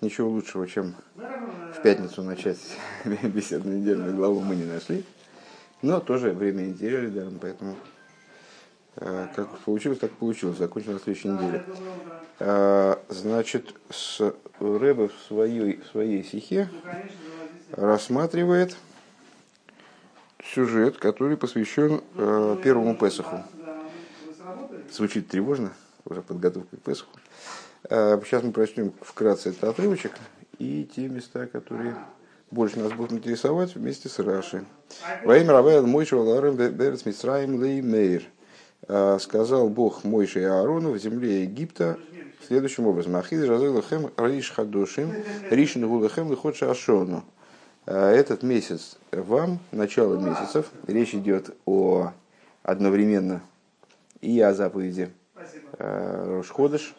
ничего лучшего, чем в пятницу начать беседную недельную главу мы не нашли. Но тоже время недели, да, поэтому э, как получилось, так получилось. Закончилось на следующей неделе. Э, значит, с Рэбе в своей, в своей стихе рассматривает сюжет, который посвящен э, первому Песаху. Звучит тревожно, уже подготовка к Песаху. Э, сейчас мы прочтем вкратце этот отрывочек и те места, которые больше нас будут интересовать вместе с Раши. Имя Равел Мойши Валарем Берец Мицраим Лей Мейр. Э, сказал Бог Мойши и Аарону в земле Египта следующим образом. Ахид Жазелахем Риш Хадушим Ришин Гулахем Лихот Шашону. Э, этот месяц вам, начало месяцев, речь идет о одновременно и о заповеди Рошходыш,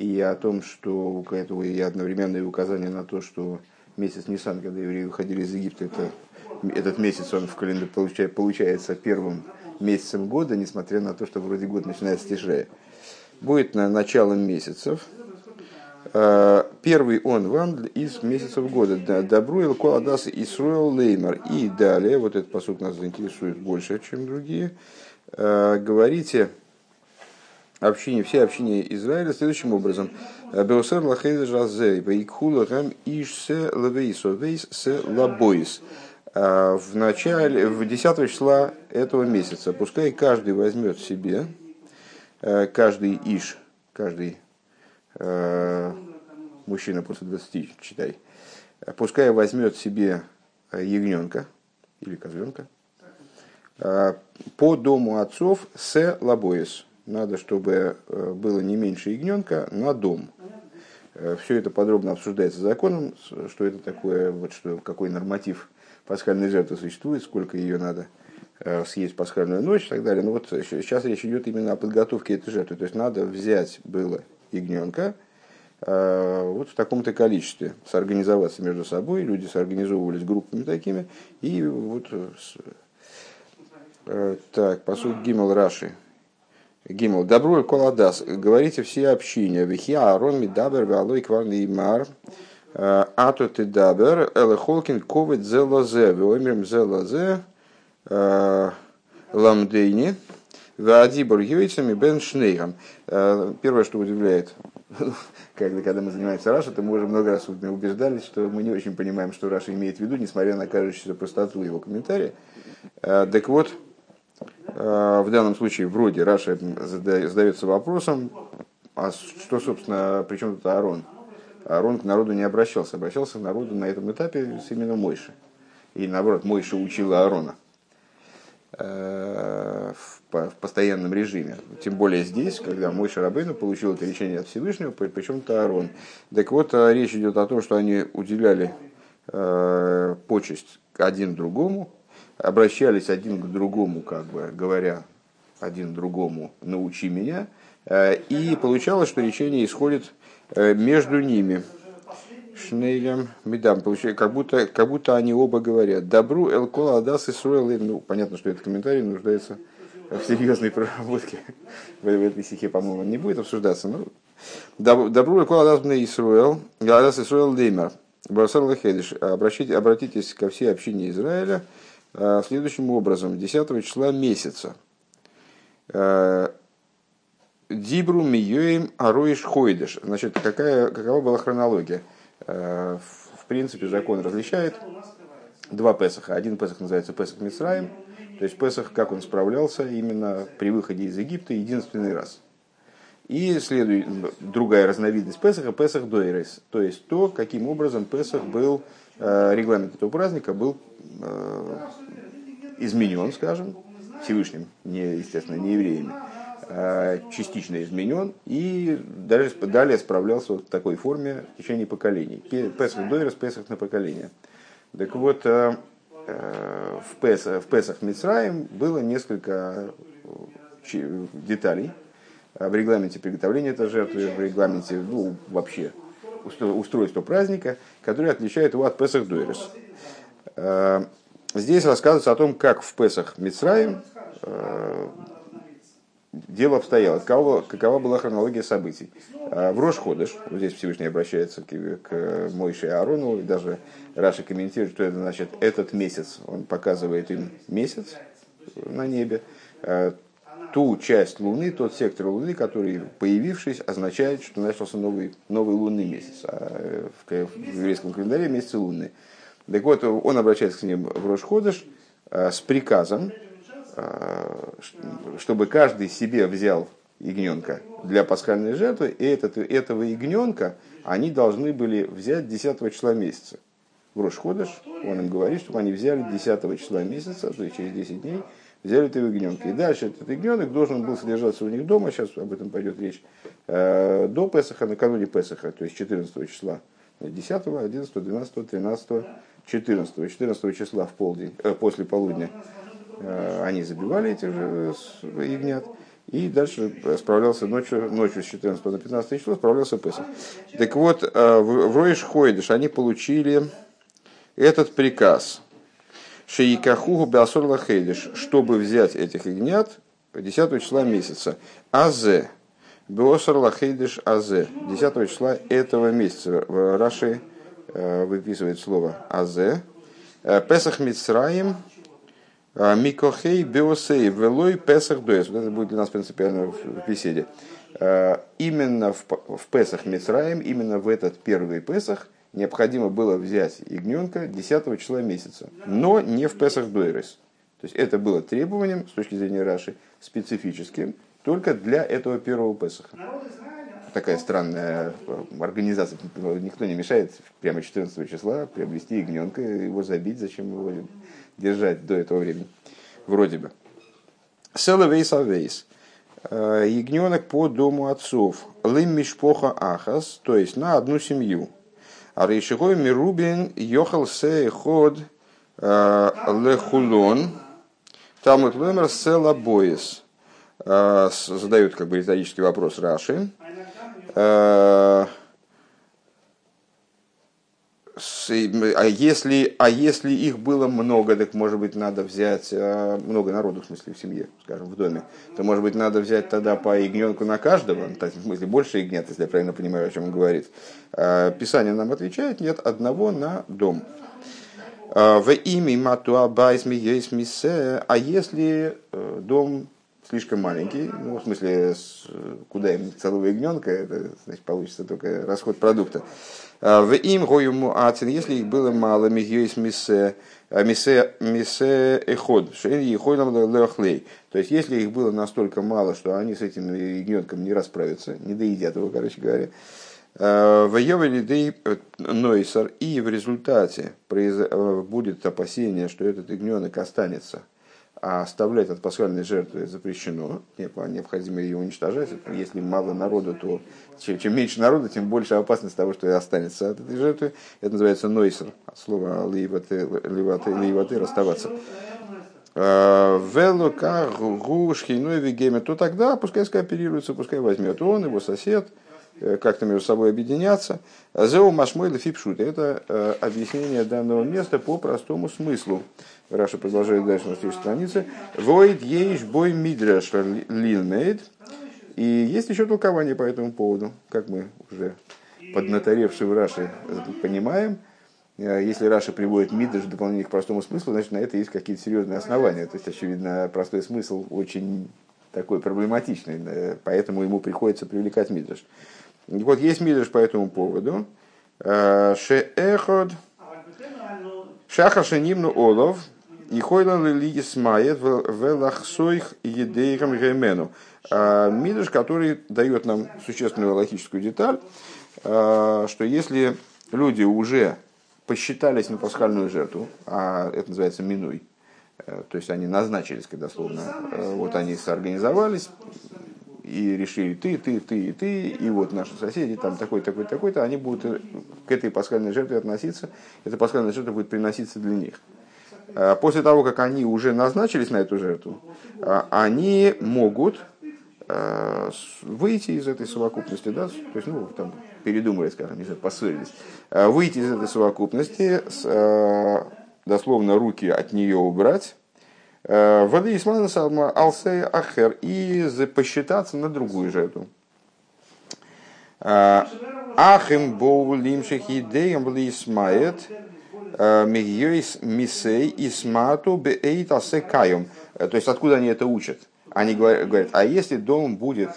и о том, что это и одновременное указание на то, что месяц Нисан, когда евреи выходили из Египта, это, этот месяц он в календаре получает, получается первым месяцем года, несмотря на то, что вроде год начинается с. Будет на началом месяцев, Э, первый он вам из месяцев года. Добру il коладас Исруэл леймар. И далее, вот этот посуд нас заинтересует больше, чем другие. Э, говорите общине, все общине Израиля следующим образом. בעשור לחדש הזה, ויקחו להם איש שה לבית אבות, שה לבית. Э, в начале, в 10 числа этого месяца, пускай каждый возьмет себе, каждый איש, каждый Э, мужчина после 20, читай, пускай возьмет себе э, ягненка или козленка э, по дому отцов с лабоис. Надо, чтобы было не меньше ягненка на дом. Все это подробно обсуждается законом, что это такое, вот что, какой норматив пасхальной жертвы существует, сколько ее надо съесть пасхальную ночь и так далее. Но вот сейчас речь идет именно о подготовке этой жертвы. То есть надо взять было ягненка, э, вот в таком-то количестве, сорганизоваться между собой, люди соорганизовывались группами такими, и вот э, так, посуд Гимел Раши. Гимел. Добро и коладас. Говорите все общине. Вихи Аарон Мидабер Валой Кварли Мар. Э, Ато ты дабер. Эле Холкин Ковид Зелазе. Веомерим Зелазе. Ламдейни. Ваадибор Йойцами Бен Шнейгам. Э, первое, что удивляет, когда, когда мы занимаемся Раши, то мы уже много раз убеждались, что мы не очень понимаем, что Раши имеет в виду, несмотря на кажущуюся простоту его комментария. Э, так вот, э, в данном случае вроде Раши задается вопросом, а что, собственно, причем тут Аарон? Аарон к народу не обращался, обращался к народу на этом этапе именно Мойше. И наоборот, Мойше учил Аарона в в постоянном режиме. Тем более здесь, когда мой Шарабейну получил это решение от Всевышнего, причем-то Аарон. Так вот, а, речь идет о том, что они уделяли э, почесть один другому, обращались один к другому, как бы говоря один другому «научи меня», э, и получалось, что речение исходит э, между ними. Шнейлем Медам, как будто, как будто они оба говорят «Добру Элкола Адас Исруэл». Ну, понятно, что этот комментарий нуждается в серьезной проработке в этой стихе, по-моему, не будет обсуждаться. Но Добру Кола Адазбне Исруэл, Адас Исруэл Леймер, Барсал Лехедиш, обратитесь ко всей общине Израиля следующим образом, 10 числа месяца. А, Дибру Миюем Ароиш Хойдеш. Значит, какая, какова была хронология? А, в принципе, закон различает два Песаха. Один Песах называется Песах Мисраем, то есть Песах, как он справлялся именно при выходе из Египта единственный раз. И следует другая разновидность Песаха, Песах Дойрес, то есть то, каким образом Песах был, регламент этого праздника был изменен, скажем, Всевышним, не, естественно, не евреями, а частично изменен и даже далее справлялся вот в такой форме в течение поколений. Песах Дойрес, Песах на поколение. Так вот, э, Э, в, Песах, в Песах Мицраем было несколько э, деталей в регламенте приготовления этой жертвы, в регламенте ну, вообще устройства праздника, которые отличают его от Песах Дойрес. Э, здесь рассказывается о том, как в Песах Мицраем дело обстояло, какова, какова была хронология событий. В Рош-Ходыш, вот здесь Всевышний обращается к, к Мойше и Аарону, и даже Раша комментирует, что это значит этот месяц, он показывает им месяц на небе, ту часть Луны, тот сектор Луны, который, появившись, означает, что начался новый, новый лунный месяц. А в, в еврейском календаре месяцы лунные. Так вот, он обращается к ним в Рошходыш с приказом, чтобы каждый себе взял ягненка для пасхальной жертвы, и этот, этого ягненка они должны были взять 10 числа месяца. В Рошходыш он им говорит, чтобы они взяли 10 числа месяца, то есть через 10 дней, взяли этого ягненка. И дальше этот ягненок должен был содержаться у них дома, сейчас об этом пойдет речь, э, до Песаха, накануне Песаха, то есть 14 числа, 10, 11, 12, 13, 14. 14 числа в полдень, э, после полудня э, они забивали этих же ягнят. И дальше справлялся ночью, ночью с 14 на 15 число, справлялся Песах. Так вот, в, в Роиш Хойдыш они получили этот приказ – Шейкахугу Беасор Лахейдиш, чтобы взять этих ягнят 10 числа месяца. Азе. Беосор Лахейдиш Азе. 10 числа этого месяца. В Раши э, выписывает слово Азе. Э, Песах Мицраим. Э, Микохей Беосей Велой Песах Дуэс. Вот это будет для нас принципиально в беседе. Именно в, в Песах Мицраим, именно в этот первый Песах – необходимо было взять ягненка 10 числа месяца, но не в Песах Дойрес. То есть это было требованием, с точки зрения Раши, специфическим, только для этого первого Песаха. Такая странная э, организация. Никто не мешает прямо 14 числа приобрести ягненка, его забить, зачем его держать до этого времени. Вроде бы. Селавейс авейс. Э, ягненок по дому отцов. Лым мишпоха ахас, то есть на одну семью. А Рейшигой Мирубин ехал се ход э, лехулон. Талмуд Лемер села боис. Э, задают как бы риторический вопрос Раши. Э, а если, а если их было много, так может быть надо взять, э, много народу в смысле в семье, скажем, в доме, то может быть надо взять тогда по ягненку на каждого, в смысле больше ягнят, если я правильно понимаю, о чем он говорит. Писание нам отвечает, нет, одного на дом. В имя матуа байсми есть миссе, а если дом слишком маленький, ну, в смысле, куда им целого ягненка, это значит, получится только расход продукта. А, в им гоему ацин, если их было мало, мигьёйс мисе, а, мисе, мисе эход, шейн ехойнам лехлей. То есть, если их было настолько мало, что они с этим ягненком не расправятся, не доедят его, короче говоря, а, в Йовелидей э, Нойсар, и в результате э, будет опасение, что этот ягненок останется а оставлять от пасхальной жертвы запрещено, необходимо ее уничтожать. Если мало народу, то чем, меньше народу, тем больше опасность того, что останется от этой жертвы. Это называется нойсер, от ливаты, расставаться. А, Велука гушхиной вегеме, то тогда пускай скооперируется, пускай возьмет он, его сосед, э, как-то между собой объединяться. Зеу машмой лефипшут. Это э, объяснение данного места по простому смыслу. Раши продолжает дальше на следующей странице. ועוד יש בו מדרש ללמד. И есть еще толкование по этому поводу, как мы уже поднаторевшие в Раши понимаем. Э, если Раши приводит мидраш в дополнение к простому смыслу, значит на это есть какие-то серьезные основания. То есть, очевидно, простой смысл очень такой проблематичный, э, поэтому ему приходится привлекать мидраш. Вот есть мидраш по этому поводу. Э, Шеэход Шахар Шенимну Олов, и хойла ли смает в лахсойх едейрам гемену. А, Мидрш, который дает нам существенную логическую деталь, а, что если люди уже посчитались на пасхальную жертву, а это называется минуй, э, то есть они назначились, когда словно, э, вот они соорганизовались, и решили ты, ты, ты и ты, и вот наши соседи, там такой, такой, такой-то, они будут к этой пасхальной жертве относиться, эта пасхальная жертва будет приноситься для них. Э, после того, как они уже назначились на эту жертву, э, они могут э, выйти из этой совокупности, да, то есть, ну, там, передумали, скажем, не знаю, поссорились, выйти из этой совокупности, дословно руки от нее убрать, Воды Исманас Алсей Ахер и посчитаться на другую жертву. Ахим боу лимшихи деем лисмает мигьёйс мисей исмату беэйт асекаем. То есть откуда они это учат? Они говорят, а если дом будет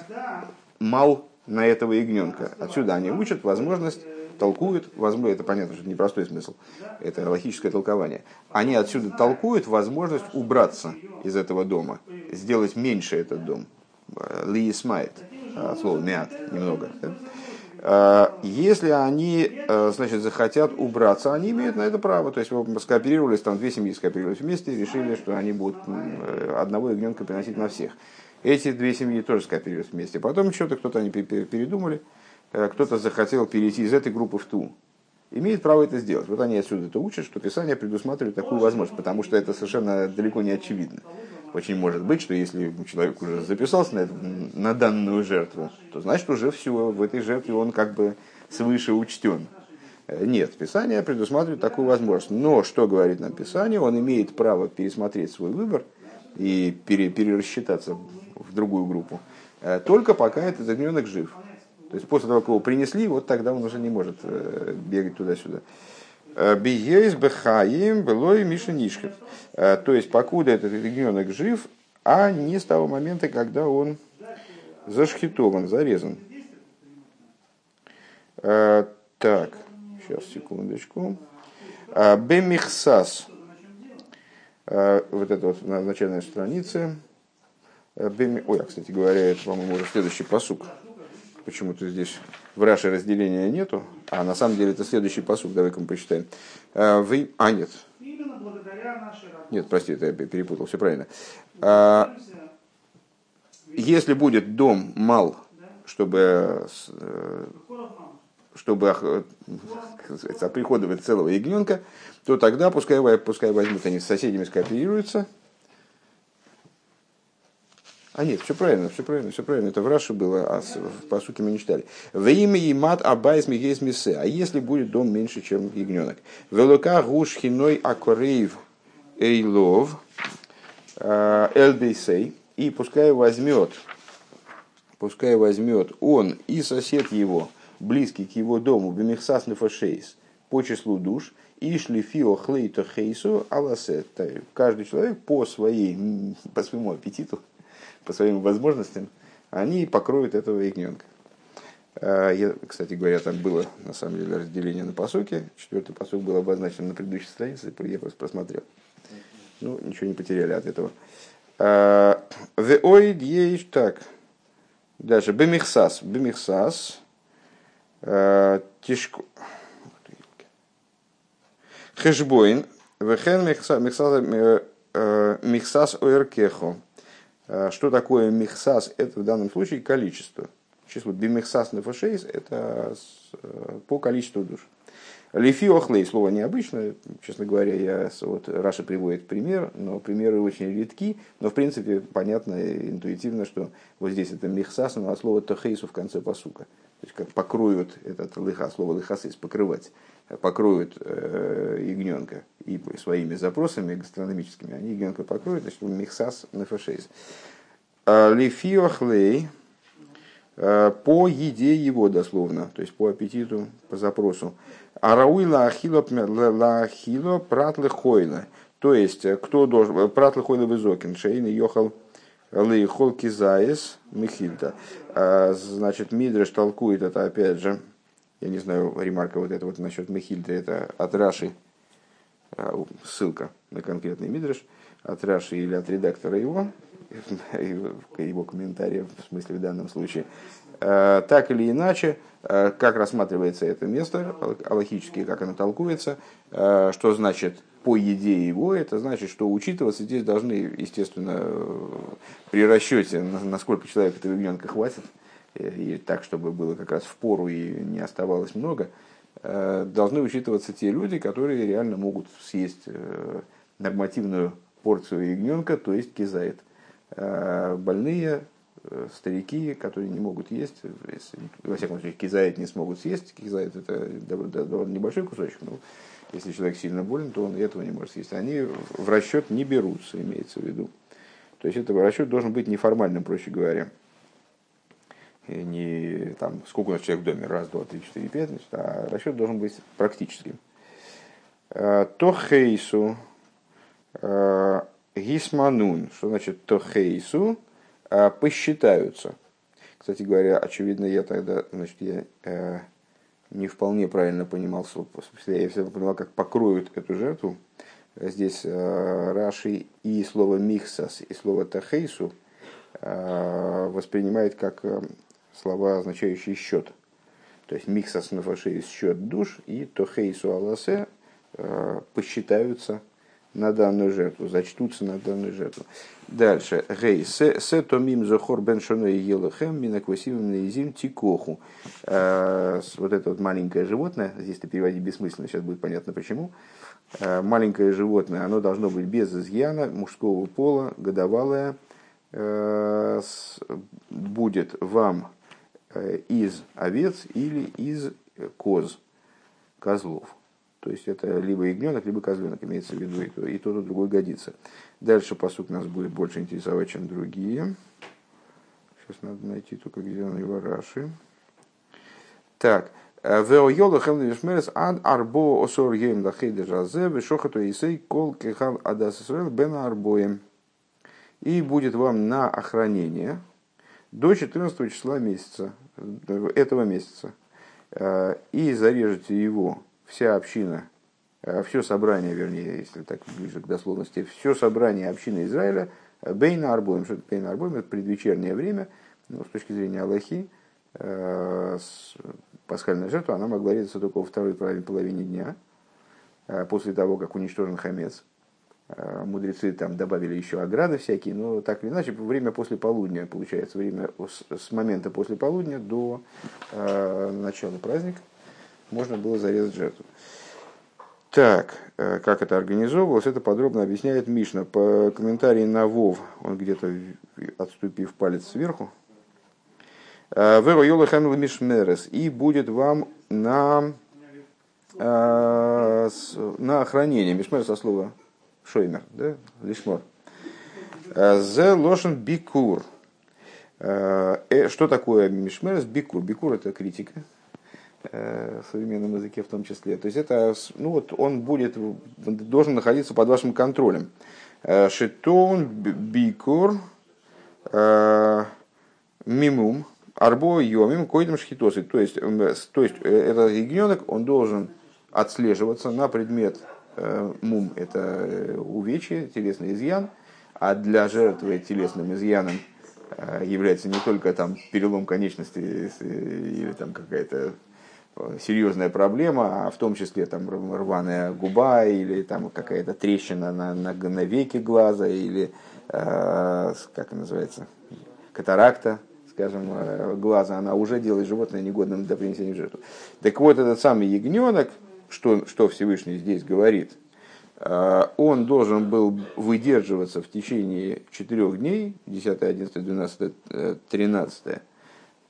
мал на этого ягненка? Отсюда они учат возможность толкуют, возможно, это понятно, что это непростой смысл, это логическое толкование. Они отсюда толкуют возможность убраться из этого дома, сделать меньше этот дом. Лиесмайт, слово мят, немного. А, если они э, значит, захотят убраться, они имеют на это право. То есть скооперировались, там две семьи скооперировались вместе и решили, что они будут э, одного ягненка приносить на всех. Эти две семьи тоже скооперировались вместе. Потом что-то кто-то они передумали, э, кто-то захотел перейти из этой группы в ту. Имеет право это сделать. Вот они отсюда это учат, что Писание предусматривает такую возможность, потому что это совершенно далеко не очевидно. Очень может быть, что если человек уже записался на, это, на данную жертву, то значит уже все, в этой жертве он как бы свыше учтен. Э, нет, Писание предусматривает такую возможность. Но что говорит нам Писание? Он имеет право пересмотреть свой выбор и пере, перерасчитаться в другую группу, э, только пока этот ягненок жив. То есть после того, как его принесли, вот тогда он уже не может э, бегать туда-сюда. Биейс бехаим былой мишенишкет. То есть, покуда этот регионок жив, а не с того момента, когда он зашхитован, зарезан. Так, сейчас, секундочку. Бемихсас. Вот это вот на начальной странице. Ой, а, кстати говоря, это, по-моему, уже следующий посук. Почему-то здесь в Раше разделения нету, а на самом деле это следующий посуд, давай-ка мы посчитаем. Э, вы... А, нет. Нет, прости, это я перепутал, все правильно. А, если будет дом мал, чтобы, э, чтобы оприходовать целого ягненка, то тогда пускай, пускай возьмут, они с соседями скооперируются, а нет, все правильно, все правильно, все правильно. Это в Раше было, а по сути мы не читали. В имя и мат абайс мигейс мисе. А если будет дом меньше, чем ягненок? Велока гуш хиной акорейв эйлов э, эльбейсей. И пускай возьмет, пускай возьмет он и сосед его, близкий к его дому, бемихсас нефашейс, по числу душ, и шлифио хлейто хейсу аласет. Каждый человек по, своей, по своему аппетиту по своим возможностям, они покроют этого ягненка. А, я, кстати говоря, там было на самом деле разделение на посоки. Четвертый посок был обозначен на предыдущей странице, я просто просмотрел. Ну, ничего не потеряли от этого. А, Веоид есть так. Дальше. Бемихсас. Бемихсас. А, тишко. Хешбоин. Вехен михсас оэркехо. Э, что такое михсас? Это в данном случае количество. Число бимихсас нефашейс – это э, по количеству душ. Лифи охлей, слово необычное, честно говоря, я, вот Раша приводит пример, но примеры очень редки, но в принципе понятно интуитивно, что вот здесь это михсас, но от слова тахейсу в конце посука. То есть как покроют этот лыха, слово лыхасис, покрывать, покроют э, ягненка и своими запросами гастрономическими, они ягненка покроют, значит михсас нефашейс. А Лифиохлей, Э, по еде его дословно, то есть по аппетиту, по запросу. Арауи лаахило лаахило пратлы хойла. То есть, э, кто должен... Э, пратлы хойла визокин, шейн йохал лейхол кизаес михильта. Значит, Мидреш толкует это, опять же, я не знаю, ремарка вот это вот насчет Михильда, это от Раши, ссылка на конкретный Мидреш, от Раши или от редактора его, его комментариев, в смысле в данном случае. Э, так или иначе, э, как рассматривается это место, аллахически, как оно толкуется, э, что значит по еде его, это значит, что учитываться здесь должны, естественно, при расчете, насколько человек этого ягненка хватит, и так, чтобы было как раз в пору и не оставалось много, должны учитываться те люди, которые реально могут съесть нормативную порцию ягненка, то есть кизает. Э, больные, э, старики, которые не могут есть, если, во всяком случае, кизает не смогут съесть, кизает это довольно небольшой кусочек, но если человек сильно болен, то он этого не может съесть. Они в расчет не берутся, имеется в виду. То есть это расчет должен быть неформальным, проще говоря. Не там, сколько у нас человек в доме, раз, два, три, четыре, пять, значит, а расчет должен быть практическим. Э, то хейсу э, гисманун, что значит то хейсу, э, посчитаются. Кстати говоря, очевидно, я тогда, значит, я не вполне правильно понимал, я всегда понимал, как покроют эту жертву. Здесь Раши и слово михсас, и слово тахейсу воспринимает как слова, означающие счет. То есть миксас нафаши счет душ и тохейсу аласе Э, посчитаются на данную жертву, зачтутся на данную жертву. Дальше. Гей, се томим зохор бен шоной елахем минаквасивим наизим тикоху. Э, вот это вот маленькое животное, здесь ты переводи бессмысленно, сейчас будет понятно почему. Э, маленькое животное, оно должно быть без изъяна, мужского пола, годовалое, будет вам из овец или из коз, козлов. То есть это либо ягненок, либо козленок, имеется в виду, и, то, и тот, и другой годится. Дальше посук нас будет больше интересовать, чем другие. Сейчас надо найти только, где он его Раши. Так. והיה לכם למשמרת עד ארבעה עשר יום לחדש הזה ושחטו אתו כל קהל עדת ישראל בין הערבים. И будет вам на охранение до 14 числа месяца, этого месяца. И зарежете его вся община, э, все собрание, вернее, если так ближе к дословности, все собрание общины Израиля, э, בין הערבים, что это בין הערבים, это предвечернее время, ну, с точки зрения Аллахи, э, пасхальная жертва, она могла резаться только во второй половине дня, после того, как уничтожен хамец. Мудрецы там добавили еще ограды всякие, но так или иначе, время после полудня, получается, время с момента после полудня до начала праздника можно было зарезать жертву. Так, э, как это организовывалось, это подробно объясняет Мишна. По комментарии на Вов, он где-то отступив палец сверху. «Э, Веро Йолахамил Мишмерес. И будет вам на, э, на охранение. Мишмерес со слова шоймер, да? Лишмор. Зе лошен бикур. Что такое Мишмерес? Бикур. Бикур это критика Э, в современном языке в том числе. То есть это, ну вот он будет, должен находиться под вашим контролем. Э, шитон бикур э, мимум арбо йомим койдем шхитосы. То есть, то есть этот ягненок, он должен отслеживаться на предмет мум, это увечье, телесный изъян, а для жертвы телесным изъяном является не только там перелом конечности или там какая-то серьезная проблема, а в том числе там рваная губа или там какая-то трещина на, на, на веке глаза или э, как называется катаракта, скажем, э, глаза, она уже делает животное негодным для принесения в жертву. Так вот, этот самый ягненок, что, что Всевышний здесь говорит, э, он должен был выдерживаться в течение четырех дней, 10, 11, 12, 13,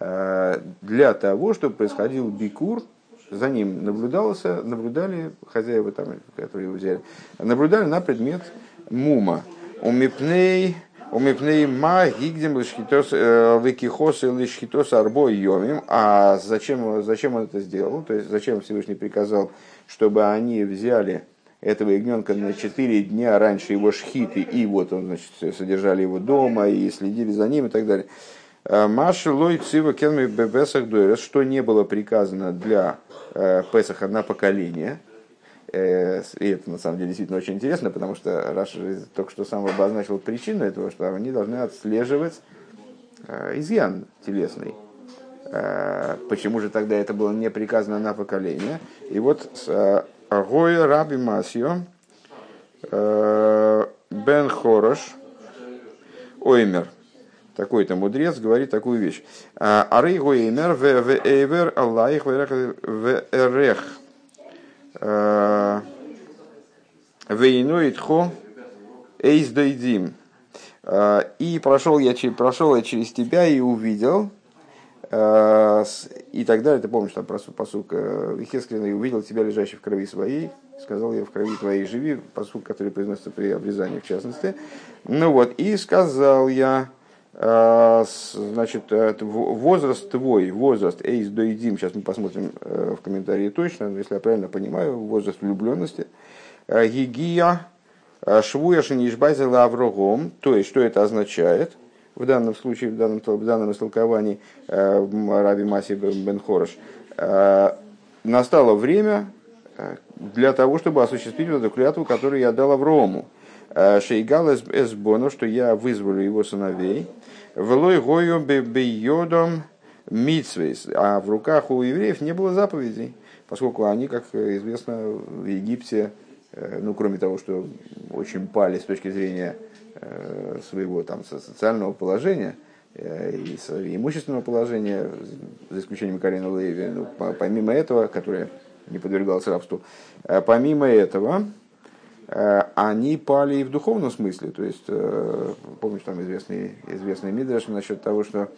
Э, для того, чтобы происходил бикур, за ним наблюдался, наблюдали хозяева, там, которые его взяли, наблюдали на предмет мума. Умипней, умипней ма гигдем лишхитос э, векихос и лишхитос арбо йомим. А зачем, зачем он это сделал? То есть зачем Всевышний приказал, чтобы они взяли этого ягненка на 4 дня раньше его шхиты, и вот он, значит, содержали его дома и следили за ним и так далее. Э, Маши лой цива кенми бепесах дуэрес, что не было приказано для э, Песаха на поколение. Э, и это на самом деле действительно очень интересно, потому что Раш только что сам обозначил причину этого, что они должны отслеживать изъян телесный. Почему же тогда это было не приказано на поколение? И вот Агоя Раби Масио Бен Хорош Оймер – такой-то мудрец говорит такую вещь. Арей гуэймер в эйвер аллаих в эрех вейноид хо эйздайдим. И прошел я, прошел я через тебя и увидел, и так далее. Ты помнишь, там посук Хескрина, и увидел тебя, лежащий в крови своей, сказал я в крови твоей живи, посук, который произносится при обрезании в частности. Ну вот, и сказал я, значит, возраст твой, возраст эйс доидим, сейчас мы посмотрим в комментарии точно, но если я правильно понимаю, возраст влюбленности, гигия швуя шинишбайзела аврогом, то есть, что это означает – в данном случае, в данном, в данном истолковании э, Раби Маси Бен Хорош, э, настало время э, для того, чтобы осуществить вот эту клятву, которую я дал Аврому. Шейгал эсбону, что я вызволю его сыновей. Велой гою бейодом митсвейс. А в руках у евреев не было заповедей, поскольку они, как известно, в Египте, ну, кроме того, что очень пали с точки зрения своего там, социального положения э, и имущественного положения, за исключением Карина Леви, ну, помимо этого, которое не подвергалось рабству, э, помимо этого, они пали и в духовном смысле. То есть, помнишь, там известный, известный Мидраш насчет того, что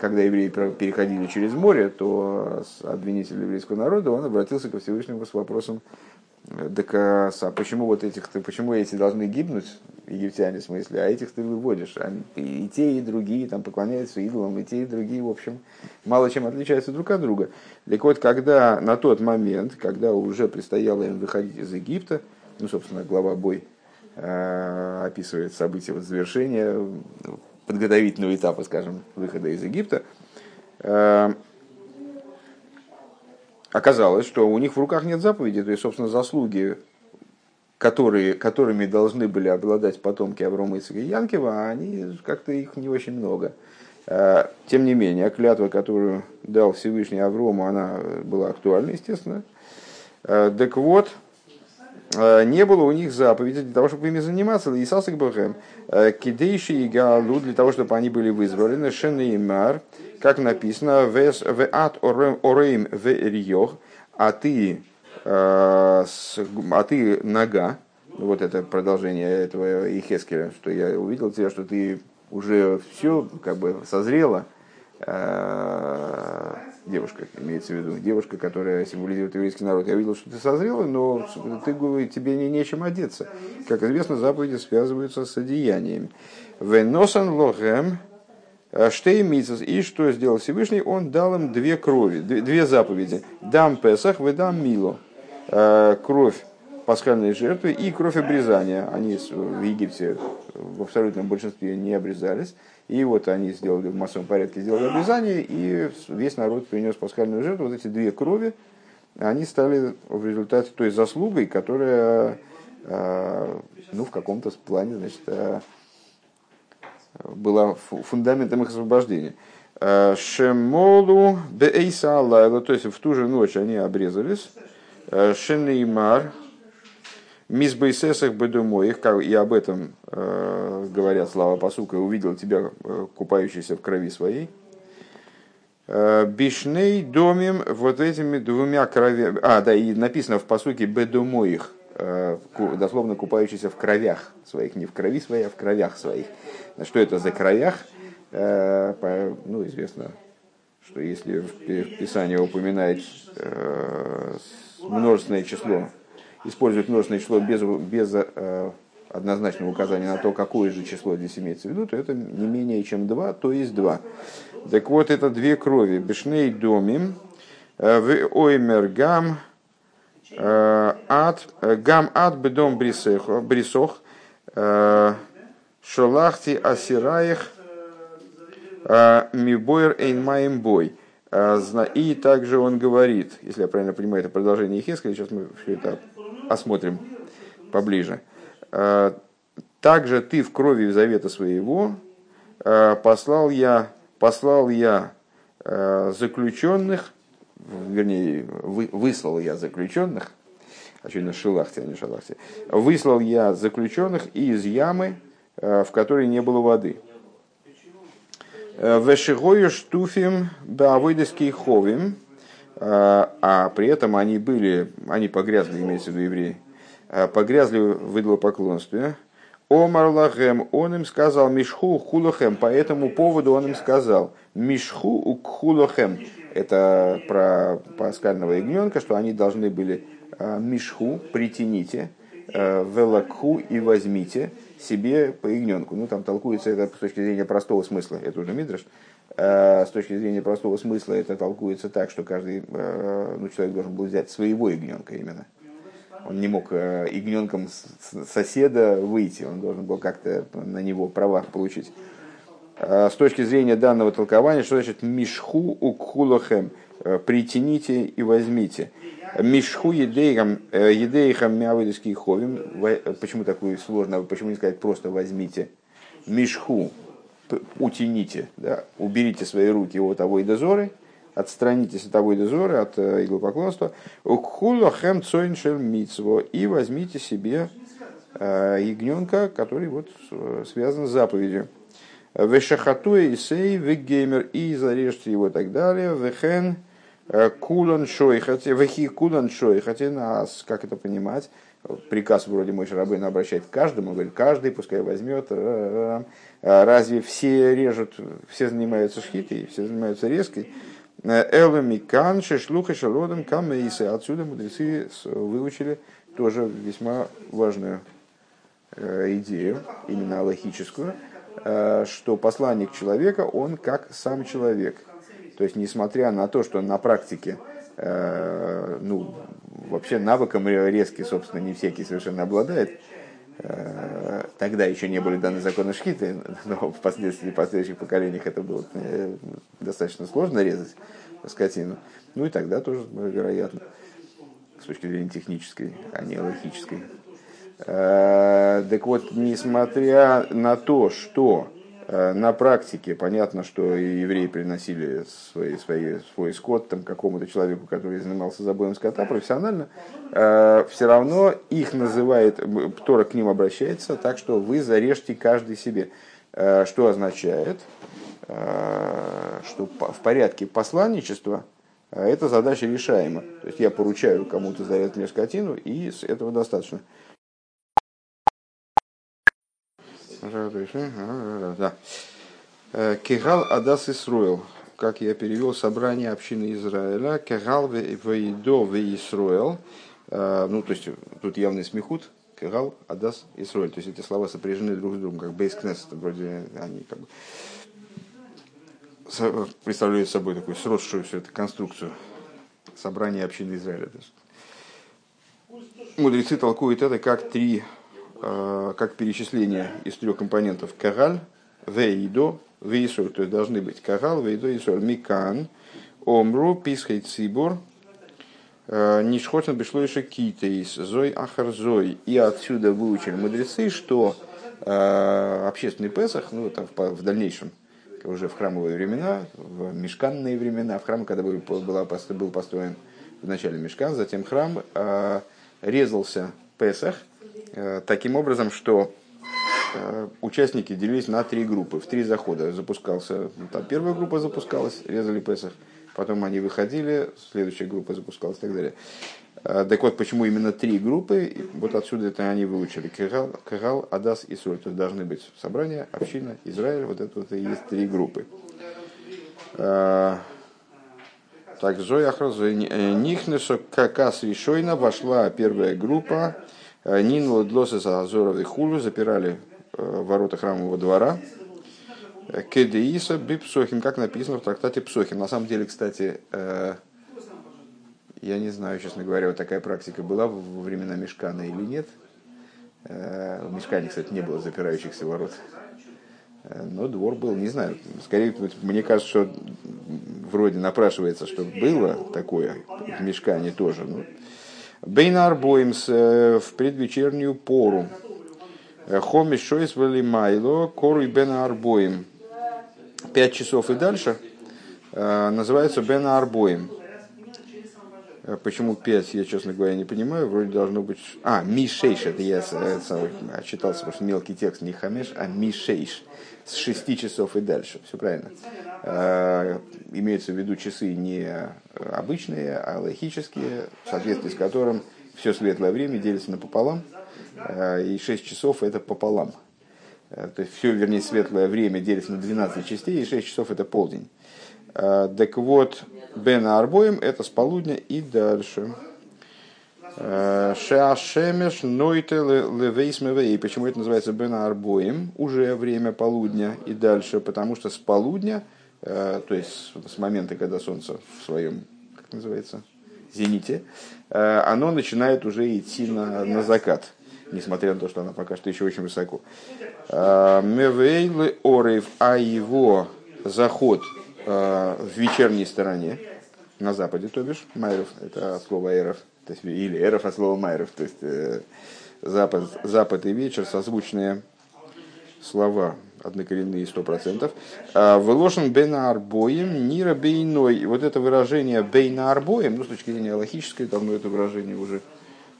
когда евреи переходили через море, то обвинитель еврейского народа, он обратился ко Всевышнему с вопросом, так а почему вот этих, почему эти должны гибнуть, египтяне в смысле, а этих ты выводишь? Они, и те, и другие там поклоняются идолам, и те, и другие, в общем, мало чем отличаются друг от друга. Так вот, когда на тот момент, когда уже предстояло им выходить из Египта, ну, собственно, глава бой э, описывает события вот, завершения, подготовительного этапа, скажем, выхода из Египта, э, оказалось, что у них в руках нет заповеди, то есть, собственно, заслуги, которые, которыми должны были обладать потомки Аврома, Ицека и Янкива, а они как-то их не очень много. Э, тем не менее, клятва, которую дал Всевышний Аврому, она была актуальна, естественно. Э, так вот, не было у них заповеди для того, чтобы ими заниматься. Исасак Бахем, кидейши и галу, для того, чтобы они были вызволены, шен и мар, как написано, в ат орейм в риох, а ты, а ты нога, вот это продолжение этого Ихескеля, что я увидел тебя, что ты уже все как бы созрела, девушка, имеется в виду, девушка, которая символизирует еврейский народ. Я видел, что ты созрела, но ты, тебе не нечем одеться. Как известно, заповеди связываются с одеяниями. Веносан лохем Э, Штеймицес. И что сделал Всевышний? Он дал им две крови, две заповеди. Дам Песах, вы дам Мило. Э, кровь пасхальной жертвы и кровь обрезания. Они в Египте в абсолютном большинстве не обрезались. И вот они сделали в массовом порядке сделали обрезание, и весь народ принес пасхальную жертву. Вот эти две крови, они стали в результате той заслугой, которая э, ну, в каком-то плане значит, была фундаментом их освобождения. Э, Шемолу бейса Аллайла, то есть в ту же ночь они обрезались. Э, Шенеймар, Мисбейсесах бедумоих, и об этом э, говорят слава посука, увидел тебя купающийся в крови своей. Бишней домим вот этими двумя кровями. А, да, и написано в посуке бедумоих, дословно купающийся в кровях своих, не в крови своей, а в кровях своих. Что это за краях? Э, ну, известно, что если в Писании упоминает э, множественное число, использует множественное число без, без э, однозначного указания на то, какое же число здесь имеется в виду, то это не менее чем два, то есть два. Так вот, это две крови. Бешней домим, в оймер гам, ад, гам ад бедом брисох, Шолахти асираих а, мибойр эйн маем бой. А, и также он говорит, если я правильно понимаю, это продолжение Хеска, сейчас мы все это осмотрим поближе. А, также ты в крови завета своего послал я, послал я заключенных, вернее, выслал я заключенных, очевидно, шилахте, а не шалахте, выслал я заключенных из ямы, Э, в которой не было воды. Э, Вешигою штуфим бавойдеский ховим, э, а при этом они были, они погрязли, имеется в виду евреи, погрязли в идолопоклонстве. Омар Лахем, он им сказал, Мишху Хулохем, по этому поводу он им сказал, Мишху Укхулохем, это про паскального ягненка, что они должны были э, Мишху, притяните, э, Велакху и возьмите себе по ягненку. Ну, там толкуется это с точки зрения простого смысла, это уже Мидраш. Э, с точки зрения простого смысла это толкуется так, что каждый ну, человек должен был взять своего ягненка именно он не мог э, ягненком соседа выйти, он должен был как-то на него права получить. С точки зрения данного толкования, что значит мишху укхулохем, э, притяните и возьмите. Мишху едейхам, э, едейхам мявыдиский ховим, почему такое сложно, почему не сказать просто возьмите. Мишху, утяните, да, уберите свои руки от того и дозоры, отстранитесь от того дозора, от э, иглопоклонства, укхулахем цойншель мицво, и возьмите себе э, ягненка, который вот э, связан с заповедью. Вешахатуя Исей, вегеймер, и зарежьте его и так далее. Вехен кулан шой, хотя вехи кулан шой, хотя нас, как это понимать, приказ вроде мой Шарабейн обращает к каждому, говорит, каждый пускай возьмет. Разве все режут, все занимаются шхитой, все занимаются резкой? Элами кан шешлуха шалодом камейсы. Отсюда мудрецы выучили тоже весьма важную э, идею, именно логическую, э, что посланник человека, он как сам человек. То есть, несмотря на то, что на практике, э, ну, вообще навыком резкий, собственно, не всякий совершенно обладает, тогда еще не были даны законы шхиты, но впоследствии, в последующих поколениях это было достаточно сложно резать скотину. Ну и тогда тоже, вероятно, с точки зрения технической, а не логической. Так вот, несмотря на то, что на практике понятно, что евреи приносили свои, свои, свой скот там, какому-то человеку, который занимался забоем скота профессионально, все равно их называет, Тора к ним обращается, так что вы зарежьте каждый себе. Что означает, что в порядке посланничества эта задача решаема. То есть я поручаю кому-то зарезать мне скотину, и этого достаточно. Да. Кегал Адас Исруэл. Как я перевел собрание общины Израиля. Кегал Вейдо Вейсруэл. Ну, то есть тут явный смехут. Кегал Адас Исруэль. То есть эти слова сопряжены друг с другом, как бейскнес. Вроде они как бы представляют собой такую сросшую всю эту конструкцию собрания общины Израиля. Мудрецы толкуют это как три, э, как перечисление из трех компонентов. Караль, вейдо, вейсоль. То есть должны быть карал, вейдо, вейсоль. Микан, омру, писхай цибор, э, нишхотен бешлойша китейс, зой ахар зой. И отсюда выучили мудрецы, что э, общественный Песах, ну, там, в дальнейшем, уже в храмовые времена, в мешканные времена, в храм, когда был, был построен в начале мешкан, затем храм, резался Песах э, таким образом, что э, участники делились на три группы. В три захода запускался, там первая группа запускалась, резали Песах, потом они выходили, следующая группа запускалась и так далее. Э, так вот, почему именно три группы, вот отсюда это они выучили. Кагал, Кагал Адас и Соль. То есть должны быть собрания, община, Израиль, вот это вот и есть три группы. Э, так, Зоя Ахразой. Э, Нихнешо Какас Вишойна вошла первая группа. Нин Длосы Азоров и Хулю запирали ворота храмового двора. Кедеиса Бипсохим, как написано в трактате Псохим. На самом деле, кстати, я не знаю, честно говоря, вот такая практика была во времена Мешкана или нет. Э, в Мешкане, кстати, не было запирающихся ворот. Э, но двор был, не знаю. Скорее, мне кажется, что вроде напрашивается, что было такое в Мешкане тоже. Ну, Бейнар Боимс в предвечернюю пору. Э, Хомиш Шойс Майло, Кору и Бен Арбоим. Пять часов и дальше называется Бен Арбоим. Э, почему 5, я, честно говоря, не понимаю. Вроде должно быть... А, Мишейш, это я это самый, читался, потому что мелкий текст не Хамеш, а Мишейш. С 6 часов и дальше. Все правильно. А, имеются в виду часы не обычные, а логические, в соответствии с которым все светлое время делится напополам. и 6 часов это пополам. То есть все, вернее, светлое время делится на 12 частей, и 6 часов это полдень. Так вот, Бен Арбоем это с полудня и дальше. Шеашемеш нойте левейсмеве. И почему это называется Бен Арбоем? Уже время полудня и дальше, потому что с полудня, то есть с момента, когда солнце в своем, как называется, зените, оно начинает уже идти на, на закат, несмотря на то, что она пока что еще очень высоко. Мевейлы орев, а его заход в вечерней стороне, на западе, то бишь, Майров, это слово эров, то есть, или эров от слова Майров, то есть э, запад, запад и вечер созвучные слова, однокоренные сто процентов. А, Выложен бейна арбоем, нира бейной. Вот это выражение бейна арбоем, ну, с точки зрения логической, давно это выражение уже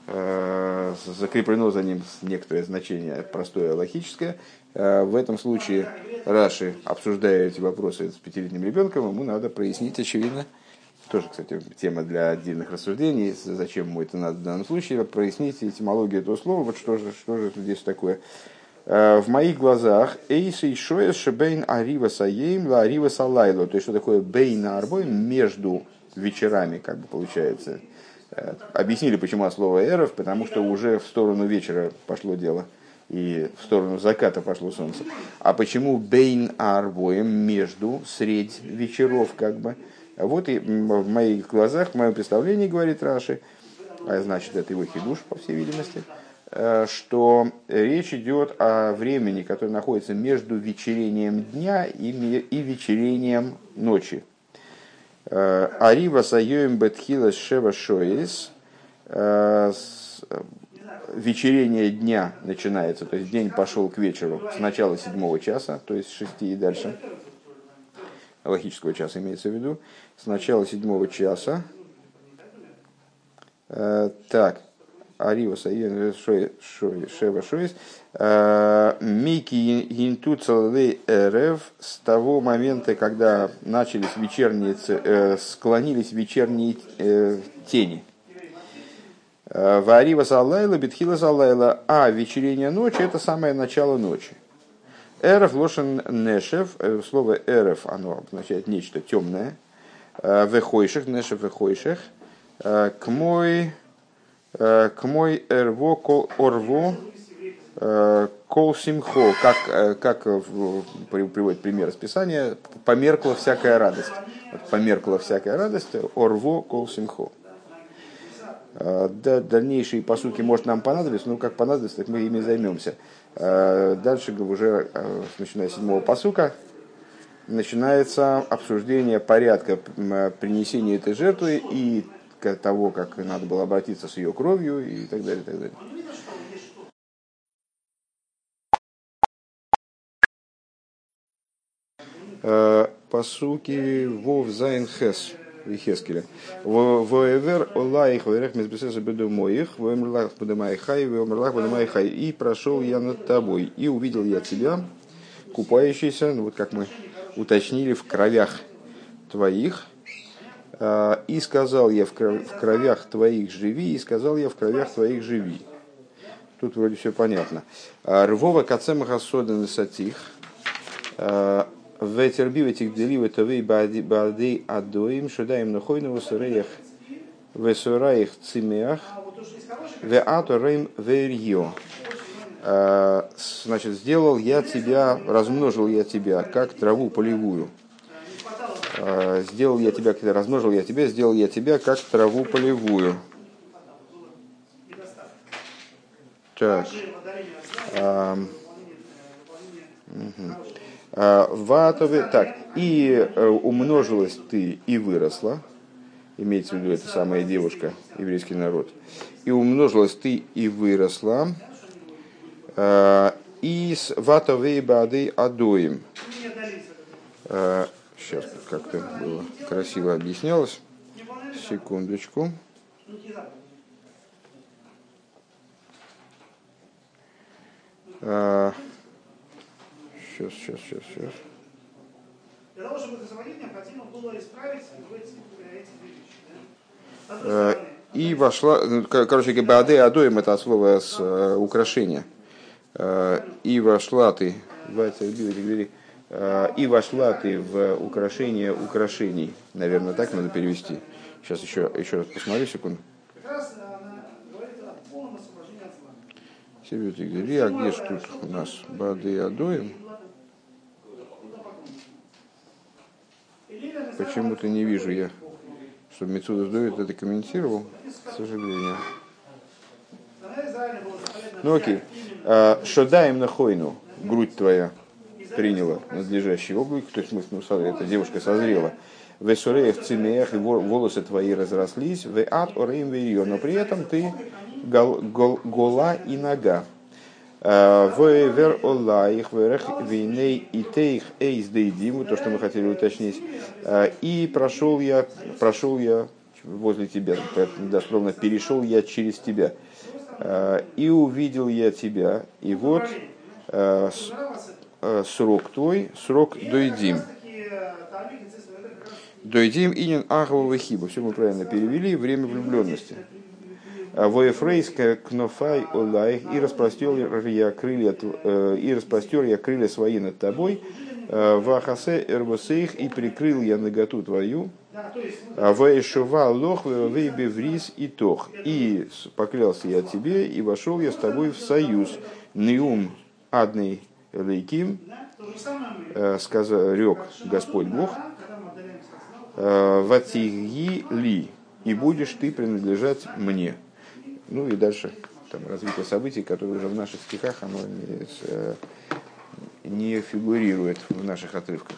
э, закреплено за ним некоторое значение простое логическое. Э, в этом случае Раши, обсуждая эти вопросы с пятилетним ребенком, ему надо прояснить, очевидно, тоже, кстати, тема для отдельных рассуждений, зачем ему это надо в данном случае, прояснить этимологию этого слова, вот что же, что же здесь такое. Э, в моих глазах Эйсей Шоес Шебейн Арива Саейм Ла Арива Салайло. То есть, что такое Бейна Арбой между вечерами, как бы получается. Э, объяснили, почему слово Эров, потому что уже в сторону вечера пошло дело и в сторону заката пошло солнце. А почему Бейн Арбоем между, средь вечеров, как бы. Вот и в моих глазах, в моем представлении, говорит Раши, а значит, это его хидуш, по всей видимости, э, что речь идет о времени, которое находится между вечерением дня и, вечерением ночи. Э, Арива Сайоем Бетхила Шева Шоис э, вечерение дня начинается, то есть день пошел к вечеру с начала седьмого часа, то есть с шести и дальше, логического часа имеется в виду, с начала седьмого часа. Э, так, Арива Саен Шева Шоис. Э, Мики Интуцалы Эрев с того момента, когда начались вечерние, э, склонились вечерние тени. Варива Салайла, Бетхила Салайла, а вечерение ночи это самое начало ночи. Эрев лошен нешев, слово эрев, оно означает нечто темное, вехойших, нешев вехойших, к мой, к мой эрво кол орво кол симхо, как, как приводит пример из Писания, померкла всякая радость. Померкла всякая радость, орво кол симхо. Да, дальнейшие посуки может нам понадобиться, но как понадобится, так мы ими займемся. Дальше уже, начиная с седьмого посука, начинается обсуждение порядка принесения этой жертвы и того, как надо было обратиться с ее кровью и так далее. И так далее. Э, посуки וו זיין חית. В Ехезкеле. Воевер Олаих Варех Мизбесеса Бедумоих, Воемрлах Бедумайхай, Воемрлах Бедумайхай. И прошел я над тобой, и увидел я тебя, купающийся, ну вот как мы уточнили, в кровях твоих, а, и сказал я в кровях твоих живи, и сказал я в кровях твоих живи. Тут вроде все понятно. А, Рвова кацема хасоден сатих. А, Ветерби этих деливы тавей бади адоим шудаем нахойну сыреях весураих цимеах ве аторейм верьё. Значит, сделал я тебя, размножил я тебя, как траву полевую. Сделал я тебя, размножил я тебя, сделал я тебя, как траву полевую. Так. Угу. Ватове, так, и э, умножилась ты и выросла, имеется в виду эта самая девушка, еврейский народ, и умножилась ты и выросла, э, и с ватовей бады адоим. Э, сейчас как-то было красиво объяснялось. Секундочку. Сейчас, сейчас, сейчас, сейчас. Для того, чтобы это заводить, необходимо было исправить эти, вещи. Э, и вошла, ну, короче, Бааде Адоем это слово с э, украшения. Э, и вошла ты, э, и вошла ты в украшение украшений. Наверное, так надо перевести. Сейчас еще, еще раз посмотрю, секунду. Себе ты а где же тут у нас Бады Адоем? Почему-то не вижу я, чтобы Мецуда Сдоит это комментировал, к сожалению. Ну окей. А, Шодаем на хойну, грудь твоя приняла надлежащий облик, то есть мы, ну, эта девушка созрела. В Эсуреях цимеях, и волосы твои разрослись, в ад орейм ее, но при этом ты гол, гол, гола и нога. В вер олаих верех виней и тейх эйс дейдиму, то, что мы хотели уточнить. И прошел я, прошел я возле тебя, дословно перешел я через тебя. И увидел я тебя, и вот срок твой, срок дойдим. Дойдим инин ахового хиба. Все мы правильно перевели. Время влюбленности. Воефрейская кнофай олай, и распростер я крылья, э, и распростер я крылья свои над тобой, э, вахасе эрбосейх, и прикрыл я наготу твою, Ваишува лох вейбеврис и тох. И поклялся я тебе, и вошел я с тобой в союз. Неум адный лейким, э, сказал, рек Господь Бог, ватиги ли, и будешь ты принадлежать мне. Ну и дальше там, развитие событий, которые уже в наших стихах оно не, э, не фигурирует в наших отрывках.